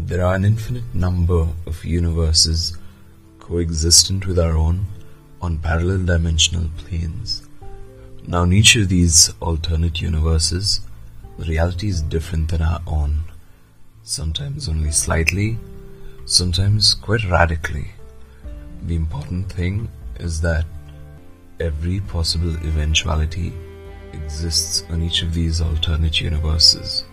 There are an infinite number of universes coexistent with our own on parallel dimensional planes. Now, in each of these alternate universes, the reality is different than our own, sometimes only slightly, sometimes quite radically. The important thing is that every possible eventuality exists on each of these alternate universes.